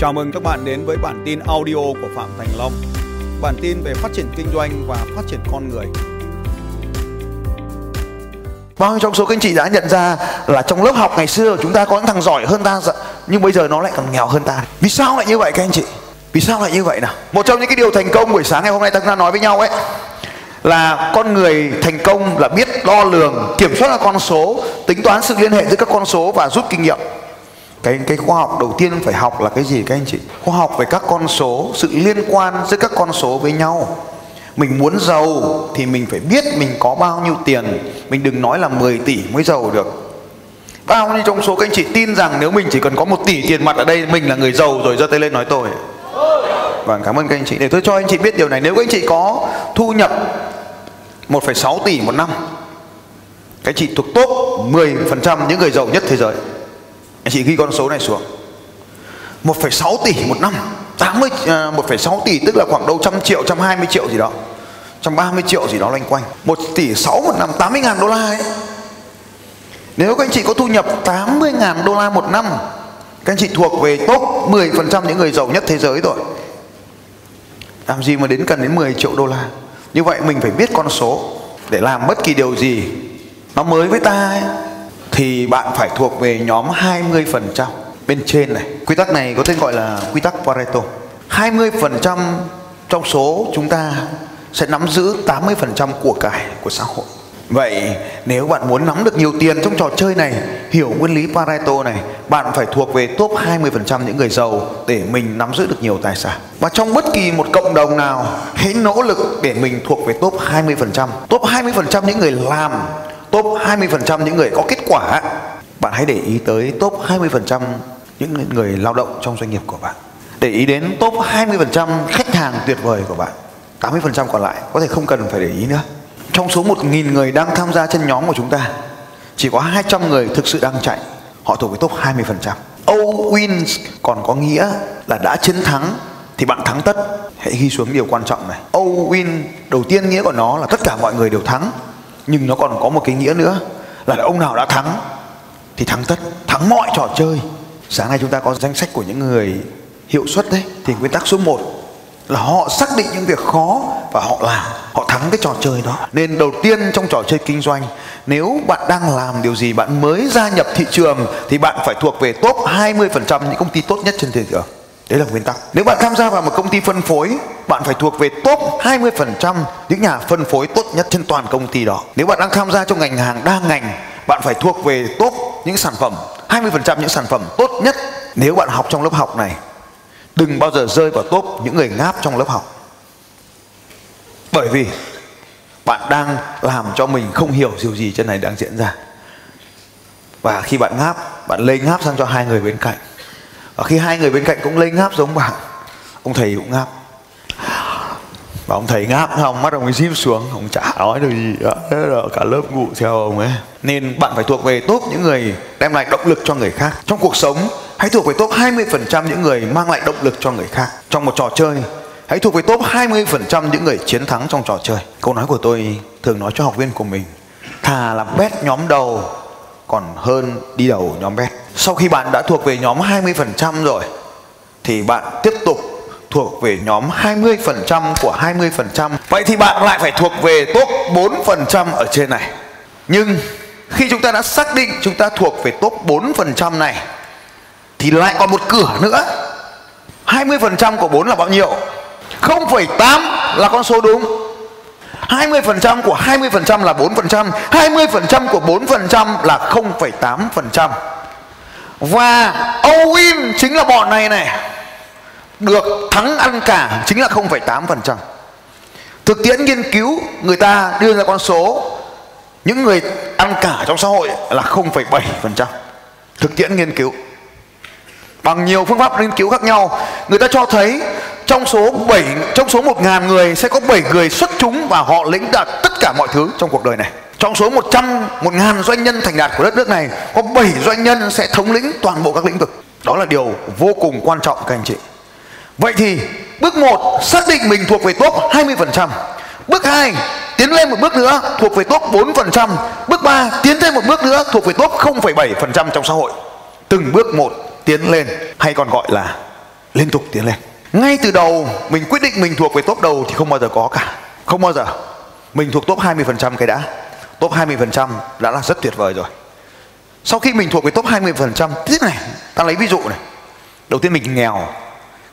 Chào mừng các bạn đến với bản tin audio của Phạm Thành Long. Bản tin về phát triển kinh doanh và phát triển con người. Bao nhiêu trong số các anh chị đã nhận ra là trong lớp học ngày xưa chúng ta có những thằng giỏi hơn ta dạ, nhưng bây giờ nó lại còn nghèo hơn ta. Vì sao lại như vậy các anh chị? Vì sao lại như vậy nào? Một trong những cái điều thành công buổi sáng ngày hôm nay ta nói với nhau ấy là con người thành công là biết đo lường, kiểm soát các con số, tính toán sự liên hệ giữa các con số và rút kinh nghiệm cái cái khoa học đầu tiên phải học là cái gì các anh chị? Khoa học về các con số sự liên quan giữa các con số với nhau. Mình muốn giàu thì mình phải biết mình có bao nhiêu tiền. Mình đừng nói là 10 tỷ mới giàu được. Bao nhiêu trong số các anh chị tin rằng nếu mình chỉ cần có một tỷ tiền mặt ở đây mình là người giàu rồi giơ tay lên nói tôi. Vâng cảm ơn các anh chị. Để tôi cho anh chị biết điều này. Nếu các anh chị có thu nhập 1,6 tỷ một năm các anh chị thuộc top 10% những người giàu nhất thế giới anh chị ghi con số này xuống. 1,6 tỷ một năm. 80 uh, 1,6 tỷ tức là khoảng đâu trăm triệu, trăm hai mươi triệu gì đó. 130 triệu gì đó loanh quanh. 1 tỷ 6 một năm 80 ngàn đô la ấy. Nếu các anh chị có thu nhập 80 ngàn đô la một năm Các anh chị thuộc về top 10% những người giàu nhất thế giới rồi. Làm gì mà đến cần đến 10 triệu đô la? Như vậy mình phải biết con số Để làm bất kỳ điều gì Nó mới với ta ấy thì bạn phải thuộc về nhóm 20% bên trên này. Quy tắc này có tên gọi là quy tắc Pareto. 20% trong số chúng ta sẽ nắm giữ 80% của cải của xã hội. Vậy nếu bạn muốn nắm được nhiều tiền trong trò chơi này, hiểu nguyên lý Pareto này, bạn phải thuộc về top 20% những người giàu để mình nắm giữ được nhiều tài sản. Và trong bất kỳ một cộng đồng nào, hãy nỗ lực để mình thuộc về top 20%. Top 20% những người làm top 20% những người có kết quả bạn hãy để ý tới top 20% những người lao động trong doanh nghiệp của bạn. Để ý đến top 20% khách hàng tuyệt vời của bạn 80% còn lại có thể không cần phải để ý nữa. Trong số 1.000 người đang tham gia trên nhóm của chúng ta, chỉ có 200 người thực sự đang chạy, họ thuộc về top 20% O wins còn có nghĩa là đã chiến thắng thì bạn thắng tất. Hãy ghi xuống điều quan trọng này. O win đầu tiên nghĩa của nó là tất cả mọi người đều thắng nhưng nó còn có một cái nghĩa nữa, là ông nào đã thắng thì thắng tất, thắng mọi trò chơi. Sáng nay chúng ta có danh sách của những người hiệu suất đấy, thì nguyên tắc số 1 là họ xác định những việc khó và họ làm, họ thắng cái trò chơi đó. Nên đầu tiên trong trò chơi kinh doanh, nếu bạn đang làm điều gì bạn mới gia nhập thị trường thì bạn phải thuộc về top 20% những công ty tốt nhất trên thế giới. Đấy là nguyên tắc. Nếu bạn tham gia vào một công ty phân phối, bạn phải thuộc về top 20% những nhà phân phối tốt nhất trên toàn công ty đó. Nếu bạn đang tham gia trong ngành hàng đa ngành, bạn phải thuộc về top những sản phẩm 20% những sản phẩm tốt nhất. Nếu bạn học trong lớp học này, đừng bao giờ rơi vào top những người ngáp trong lớp học. Bởi vì bạn đang làm cho mình không hiểu điều gì trên này đang diễn ra. Và khi bạn ngáp, bạn lấy ngáp sang cho hai người bên cạnh và khi hai người bên cạnh cũng lên ngáp giống bạn, ông thầy cũng ngáp. Và ông thầy ngáp không mắt ông ấy díp xuống, ông chả nói được gì đó. Thế là cả lớp ngủ theo ông ấy. Nên bạn phải thuộc về top những người đem lại động lực cho người khác. Trong cuộc sống, hãy thuộc về top 20% những người mang lại động lực cho người khác. Trong một trò chơi, hãy thuộc về top 20% những người chiến thắng trong trò chơi. Câu nói của tôi thường nói cho học viên của mình, thà làm bét nhóm đầu còn hơn đi đầu nhóm B. sau khi bạn đã thuộc về nhóm 20% rồi thì bạn tiếp tục thuộc về nhóm 20% của 20%. Vậy thì bạn lại phải thuộc về top 4% ở trên này. Nhưng khi chúng ta đã xác định chúng ta thuộc về top 4% này thì lại còn một cửa nữa. 20% của 4 là bao nhiêu? 0,8 là con số đúng. 20% của 20% là 4%, 20% của 4% là 0,8% và all-in chính là bọn này này được thắng ăn cả chính là 0,8%. Thực tiễn nghiên cứu người ta đưa ra con số những người ăn cả trong xã hội là 0,7%. Thực tiễn nghiên cứu bằng nhiều phương pháp nghiên cứu khác nhau, người ta cho thấy trong số 7 trong số 1000 người sẽ có 7 người xuất chúng và họ lĩnh đạt tất cả mọi thứ trong cuộc đời này. Trong số 100 1000 doanh nhân thành đạt của đất nước này có 7 doanh nhân sẽ thống lĩnh toàn bộ các lĩnh vực. Đó là điều vô cùng quan trọng các anh chị. Vậy thì bước 1 xác định mình thuộc về top 20%. Bước 2 tiến lên một bước nữa thuộc về top 4%. Bước 3 tiến thêm một bước nữa thuộc về top 0,7% trong xã hội. Từng bước một tiến lên hay còn gọi là liên tục tiến lên ngay từ đầu, mình quyết định mình thuộc về top đầu thì không bao giờ có cả. Không bao giờ. Mình thuộc top 20% cái đã. Top 20% đã là rất tuyệt vời rồi. Sau khi mình thuộc về top 20% tiếp này, ta lấy ví dụ này. Đầu tiên mình nghèo,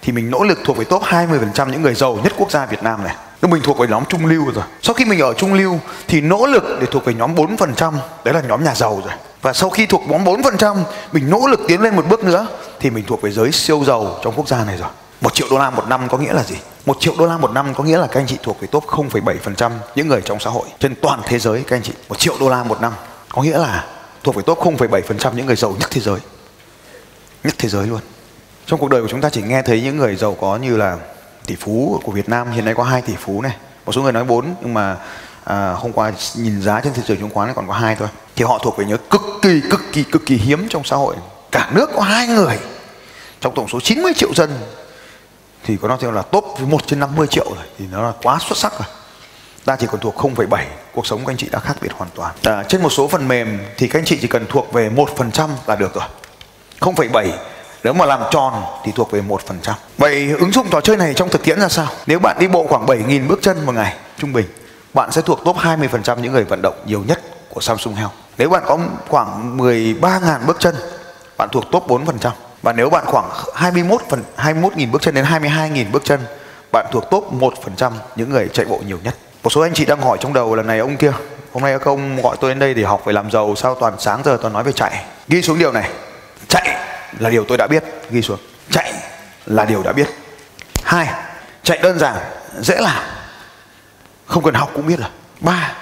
thì mình nỗ lực thuộc về top 20% những người giàu nhất quốc gia Việt Nam này. Nhưng mình thuộc về nhóm trung lưu rồi. Sau khi mình ở trung lưu, thì nỗ lực để thuộc về nhóm 4% đấy là nhóm nhà giàu rồi. Và sau khi thuộc nhóm 4% mình nỗ lực tiến lên một bước nữa, thì mình thuộc về giới siêu giàu trong quốc gia này rồi một triệu đô la một năm có nghĩa là gì? Một triệu đô la một năm có nghĩa là các anh chị thuộc về top 0,7% những người trong xã hội trên toàn thế giới các anh chị. Một triệu đô la một năm có nghĩa là thuộc về top 0,7% những người giàu nhất thế giới. Nhất thế giới luôn. Trong cuộc đời của chúng ta chỉ nghe thấy những người giàu có như là tỷ phú của Việt Nam hiện nay có hai tỷ phú này. Một số người nói 4 nhưng mà à, hôm qua nhìn giá trên thị trường chứng khoán còn có hai thôi. Thì họ thuộc về những cực kỳ cực kỳ cực kỳ hiếm trong xã hội. Cả nước có hai người trong tổng số 90 triệu dân thì có nói theo là top 1 trên 50 triệu rồi thì nó là quá xuất sắc rồi ta chỉ còn thuộc 0,7 cuộc sống của anh chị đã khác biệt hoàn toàn à, trên một số phần mềm thì các anh chị chỉ cần thuộc về 1% là được rồi 0,7 nếu mà làm tròn thì thuộc về 1%. Vậy ứng dụng trò chơi này trong thực tiễn ra sao? Nếu bạn đi bộ khoảng 7.000 bước chân một ngày trung bình, bạn sẽ thuộc top 20% những người vận động nhiều nhất của Samsung Health. Nếu bạn có khoảng 13.000 bước chân, bạn thuộc top 4%. Và nếu bạn khoảng 21 phần 21.000 bước chân đến 22.000 bước chân, bạn thuộc top 1% những người chạy bộ nhiều nhất. Một số anh chị đang hỏi trong đầu là này ông kia, hôm nay các ông gọi tôi đến đây để học về làm giàu sao toàn sáng giờ toàn nói về chạy. Ghi xuống điều này. Chạy là điều tôi đã biết, ghi xuống. Chạy là điều đã biết. Hai, chạy đơn giản, dễ làm. Không cần học cũng biết rồi. Ba,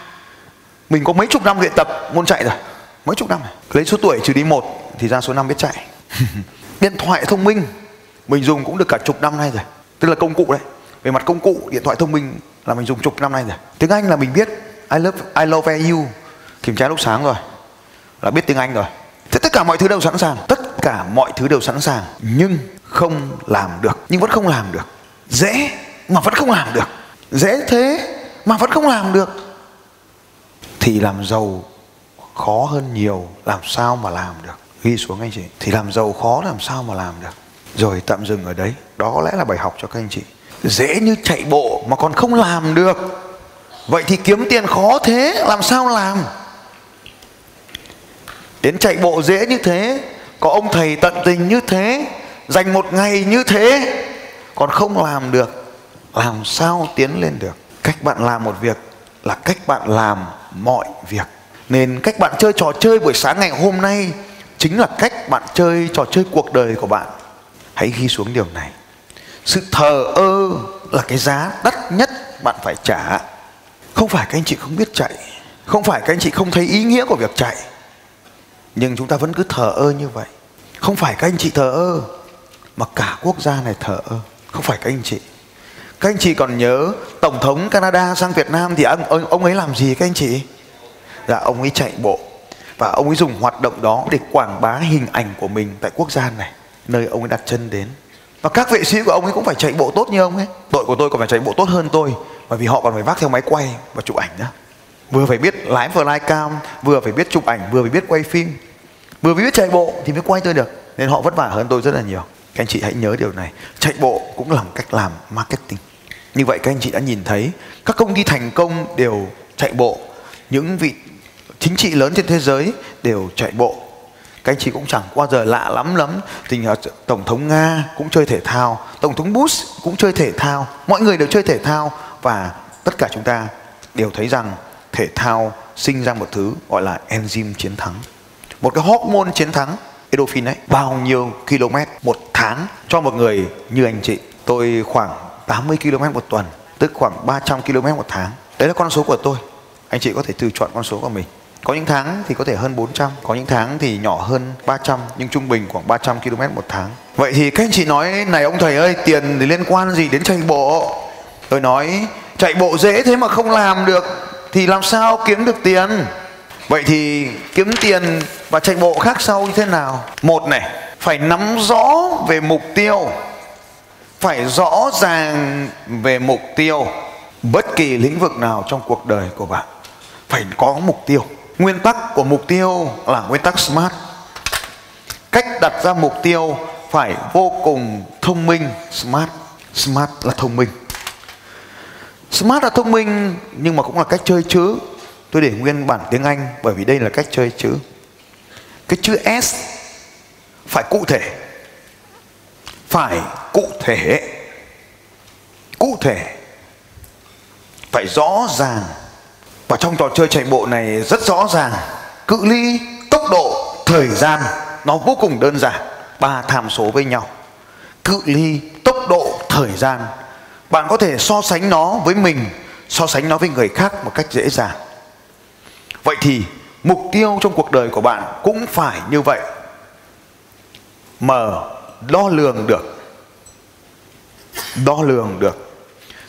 mình có mấy chục năm luyện tập môn chạy rồi. Mấy chục năm. À? Lấy số tuổi trừ đi một thì ra số năm biết chạy. điện thoại thông minh. Mình dùng cũng được cả chục năm nay rồi. Tức là công cụ đấy. Về mặt công cụ, điện thoại thông minh là mình dùng chục năm nay rồi. Tiếng anh là mình biết. I love I love you. Kiểm tra lúc sáng rồi. Là biết tiếng anh rồi. Thế tất cả mọi thứ đều sẵn sàng. Tất cả mọi thứ đều sẵn sàng. Nhưng không làm được. Nhưng vẫn không làm được. Dễ mà vẫn không làm được. Dễ thế mà vẫn không làm được. Thì làm giàu khó hơn nhiều. Làm sao mà làm được? Ghi xuống anh chị, thì làm giàu khó làm sao mà làm được. Rồi tạm dừng ở đấy, đó có lẽ là bài học cho các anh chị. Dễ như chạy bộ mà còn không làm được. Vậy thì kiếm tiền khó thế, làm sao làm? Đến chạy bộ dễ như thế, có ông thầy tận tình như thế, dành một ngày như thế, còn không làm được, làm sao tiến lên được? Cách bạn làm một việc là cách bạn làm mọi việc. Nên cách bạn chơi trò chơi buổi sáng ngày hôm nay chính là cách bạn chơi trò chơi cuộc đời của bạn. Hãy ghi xuống điều này. Sự thờ ơ là cái giá đắt nhất bạn phải trả. Không phải các anh chị không biết chạy. Không phải các anh chị không thấy ý nghĩa của việc chạy. Nhưng chúng ta vẫn cứ thờ ơ như vậy. Không phải các anh chị thờ ơ mà cả quốc gia này thờ ơ. Không phải các anh chị. Các anh chị còn nhớ tổng thống Canada sang Việt Nam thì ông, ông ấy làm gì các anh chị? Dạ ông ấy chạy bộ và ông ấy dùng hoạt động đó để quảng bá hình ảnh của mình tại quốc gia này, nơi ông ấy đặt chân đến. Và các vệ sĩ của ông ấy cũng phải chạy bộ tốt như ông ấy. Đội của tôi còn phải chạy bộ tốt hơn tôi, bởi vì họ còn phải vác theo máy quay và chụp ảnh nữa vừa phải biết lái flycam, vừa phải biết chụp ảnh, vừa phải biết quay phim, vừa phải biết chạy bộ thì mới quay tôi được. Nên họ vất vả hơn tôi rất là nhiều. Các anh chị hãy nhớ điều này. Chạy bộ cũng là một cách làm marketing. Như vậy các anh chị đã nhìn thấy, các công ty thành công đều chạy bộ. Những vị chính trị lớn trên thế giới đều chạy bộ. Các anh chị cũng chẳng qua giờ lạ lắm lắm. Thì à, tổng thống nga cũng chơi thể thao, tổng thống bush cũng chơi thể thao, mọi người đều chơi thể thao. Và tất cả chúng ta đều thấy rằng thể thao sinh ra một thứ gọi là enzyme chiến thắng. Một cái hormone chiến thắng, endorphin ấy, bao nhiêu km một tháng cho một người như anh chị. Tôi khoảng 80 km một tuần, tức khoảng 300 km một tháng. Đấy là con số của tôi. Anh chị có thể tự chọn con số của mình có những tháng thì có thể hơn 400, có những tháng thì nhỏ hơn 300 nhưng trung bình khoảng 300 km một tháng. Vậy thì các anh chị nói này ông thầy ơi, tiền thì liên quan gì đến chạy bộ? Tôi nói chạy bộ dễ thế mà không làm được thì làm sao kiếm được tiền? Vậy thì kiếm tiền và chạy bộ khác sau như thế nào? Một này, phải nắm rõ về mục tiêu. Phải rõ ràng về mục tiêu bất kỳ lĩnh vực nào trong cuộc đời của bạn phải có mục tiêu nguyên tắc của mục tiêu là nguyên tắc smart. Cách đặt ra mục tiêu phải vô cùng thông minh. Smart smart là thông minh. Smart là thông minh nhưng mà cũng là cách chơi chữ. Tôi để nguyên bản tiếng anh bởi vì đây là cách chơi chữ. Cái chữ s phải cụ thể. Phải cụ thể. Cụ thể. Phải rõ ràng và trong trò chơi chạy bộ này rất rõ ràng, cự ly, tốc độ, thời gian, nó vô cùng đơn giản, ba tham số với nhau. Cự ly, tốc độ, thời gian, bạn có thể so sánh nó với mình, so sánh nó với người khác một cách dễ dàng. Vậy thì, mục tiêu trong cuộc đời của bạn cũng phải như vậy. Mở, đo lường được. Đo lường được.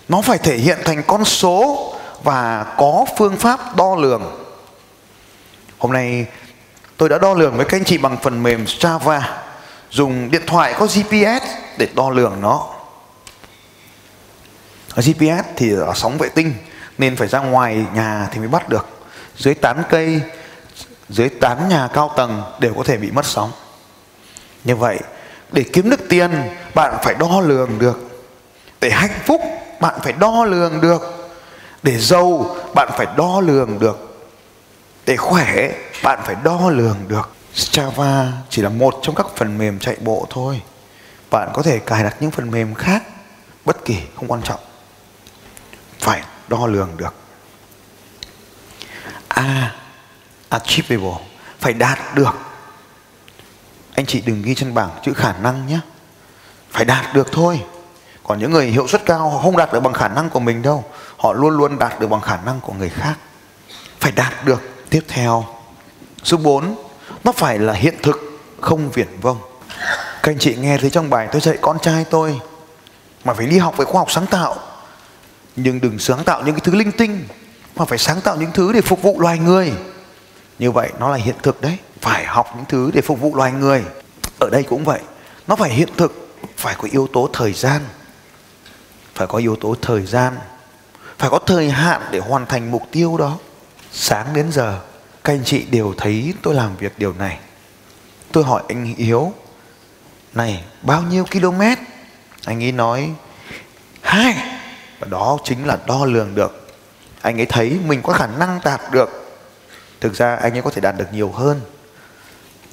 Nó phải thể hiện thành con số và có phương pháp đo lường. Hôm nay tôi đã đo lường với các anh chị bằng phần mềm Strava, dùng điện thoại có GPS để đo lường nó. Ở GPS thì ở sóng vệ tinh nên phải ra ngoài nhà thì mới bắt được. Dưới tán cây dưới tán nhà cao tầng đều có thể bị mất sóng. Như vậy để kiếm được tiền bạn phải đo lường được. Để hạnh phúc bạn phải đo lường được để giàu bạn phải đo lường được. Để khỏe, bạn phải đo lường được. Strava chỉ là một trong các phần mềm chạy bộ thôi. Bạn có thể cài đặt những phần mềm khác, bất kỳ, không quan trọng. Phải đo lường được. A, achievable. Phải đạt được. Anh chị đừng ghi trên bảng chữ khả năng nhé. Phải đạt được thôi. Còn những người hiệu suất cao, họ không đạt được bằng khả năng của mình đâu họ luôn luôn đạt được bằng khả năng của người khác. Phải đạt được tiếp theo. Số 4 nó phải là hiện thực, không viển vông. Các anh chị nghe thấy trong bài tôi dạy con trai tôi, mà phải đi học về khoa học sáng tạo. Nhưng đừng sáng tạo những cái thứ linh tinh, mà phải sáng tạo những thứ để phục vụ loài người. Như vậy nó là hiện thực đấy. Phải học những thứ để phục vụ loài người. Ở đây cũng vậy. Nó phải hiện thực, phải có yếu tố thời gian. Phải có yếu tố thời gian phải có thời hạn để hoàn thành mục tiêu đó. Sáng đến giờ, các anh chị đều thấy tôi làm việc điều này. Tôi hỏi anh hiếu, này, bao nhiêu km? Anh ấy nói, hai. Và đó chính là đo lường được. Anh ấy thấy mình có khả năng đạt được. Thực ra anh ấy có thể đạt được nhiều hơn.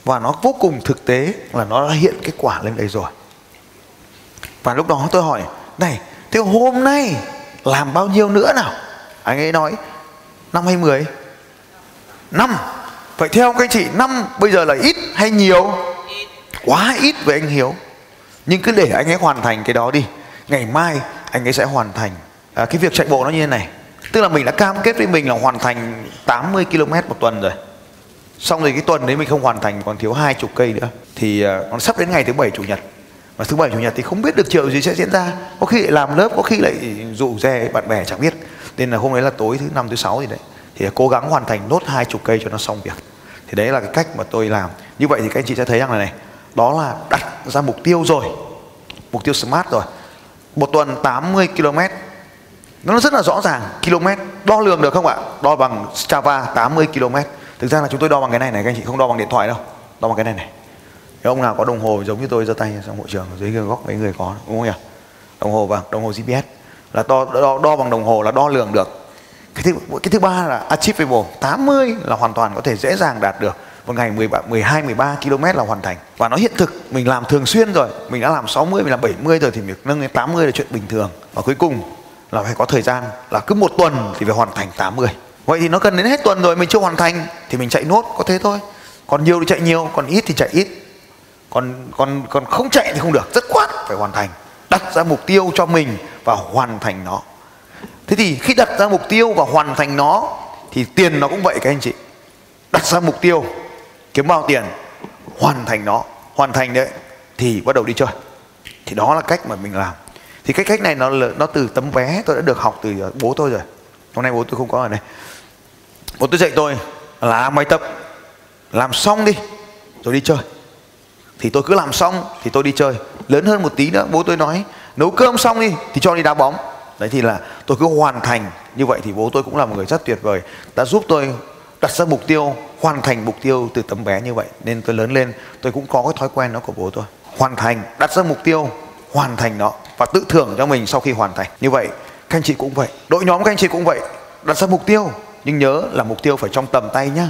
Và nó vô cùng thực tế là nó đã hiện kết quả lên đây rồi. Và lúc đó tôi hỏi, này, thế hôm nay làm bao nhiêu nữa nào? Anh ấy nói năm hay mười? Năm. Vậy theo các anh chị năm bây giờ là ít hay nhiều? Quá ít với anh hiếu. Nhưng cứ để anh ấy hoàn thành cái đó đi. Ngày mai anh ấy sẽ hoàn thành. À, cái việc chạy bộ nó như thế này. Tức là mình đã cam kết với mình là hoàn thành 80 km một tuần rồi. Xong rồi cái tuần đấy mình không hoàn thành còn thiếu hai chục cây nữa. Thì à, nó sắp đến ngày thứ bảy chủ nhật và thứ bảy, chủ nhật thì không biết được chiều gì sẽ diễn ra. Có khi lại làm lớp, có khi lại rủ rè bạn bè, chẳng biết. Nên là hôm đấy là tối thứ năm, thứ sáu gì đấy. Thì cố gắng hoàn thành nốt hai chục cây cho nó xong việc. Thì đấy là cái cách mà tôi làm. Như vậy thì các anh chị sẽ thấy rằng là này, đó là đặt ra mục tiêu rồi. Mục tiêu smart rồi. Một tuần 80 km. Nó rất là rõ ràng. Km, đo lường được không ạ? Đo bằng Strava 80 km. Thực ra là chúng tôi đo bằng cái này này, các anh chị không đo bằng điện thoại đâu. Đo bằng cái này này nếu ông nào có đồng hồ giống như tôi giơ tay trong hội trường dưới góc mấy người có đúng không nhỉ? Đồng hồ vàng đồng hồ GPS là đo, đo, đo bằng đồng hồ là đo lường được. Cái thứ, cái thứ ba là achievable 80 là hoàn toàn có thể dễ dàng đạt được. Một ngày 13, 12 13 km là hoàn thành. Và nó hiện thực mình làm thường xuyên rồi. Mình đã làm 60 mình làm 70 rồi thì việc nâng lên 80 là chuyện bình thường. Và cuối cùng là phải có thời gian là cứ một tuần thì phải hoàn thành 80 vậy thì nó cần đến hết tuần rồi mình chưa hoàn thành thì mình chạy nốt có thế thôi. Còn nhiều thì chạy nhiều còn ít thì chạy ít còn còn còn không chạy thì không được, rất quát phải hoàn thành. Đặt ra mục tiêu cho mình và hoàn thành nó. Thế thì khi đặt ra mục tiêu và hoàn thành nó, thì tiền nó cũng vậy các anh chị. Đặt ra mục tiêu, kiếm bao tiền, hoàn thành nó. Hoàn thành đấy, thì bắt đầu đi chơi. Thì đó là cách mà mình làm. Thì cái cách này nó nó từ tấm vé tôi đã được học từ ờ, bố tôi rồi. Hôm nay bố tôi không có ở đây. Bố tôi dạy tôi là máy tập, làm xong đi, rồi đi chơi thì tôi cứ làm xong thì tôi đi chơi. Lớn hơn một tí nữa, bố tôi nói, nấu cơm xong đi, thì cho đi đá bóng. Đấy, thì là tôi cứ hoàn thành như vậy thì bố tôi cũng là một người rất tuyệt vời. Đã giúp tôi đặt ra mục tiêu, hoàn thành mục tiêu từ tấm bé như vậy. Nên tôi lớn lên, tôi cũng có cái thói quen đó của bố tôi. Hoàn thành, đặt ra mục tiêu, hoàn thành nó và tự thưởng cho mình sau khi hoàn thành. Như vậy, các anh chị cũng vậy. Đội nhóm các anh chị cũng vậy. Đặt ra mục tiêu, nhưng nhớ là mục tiêu phải trong tầm tay nhá.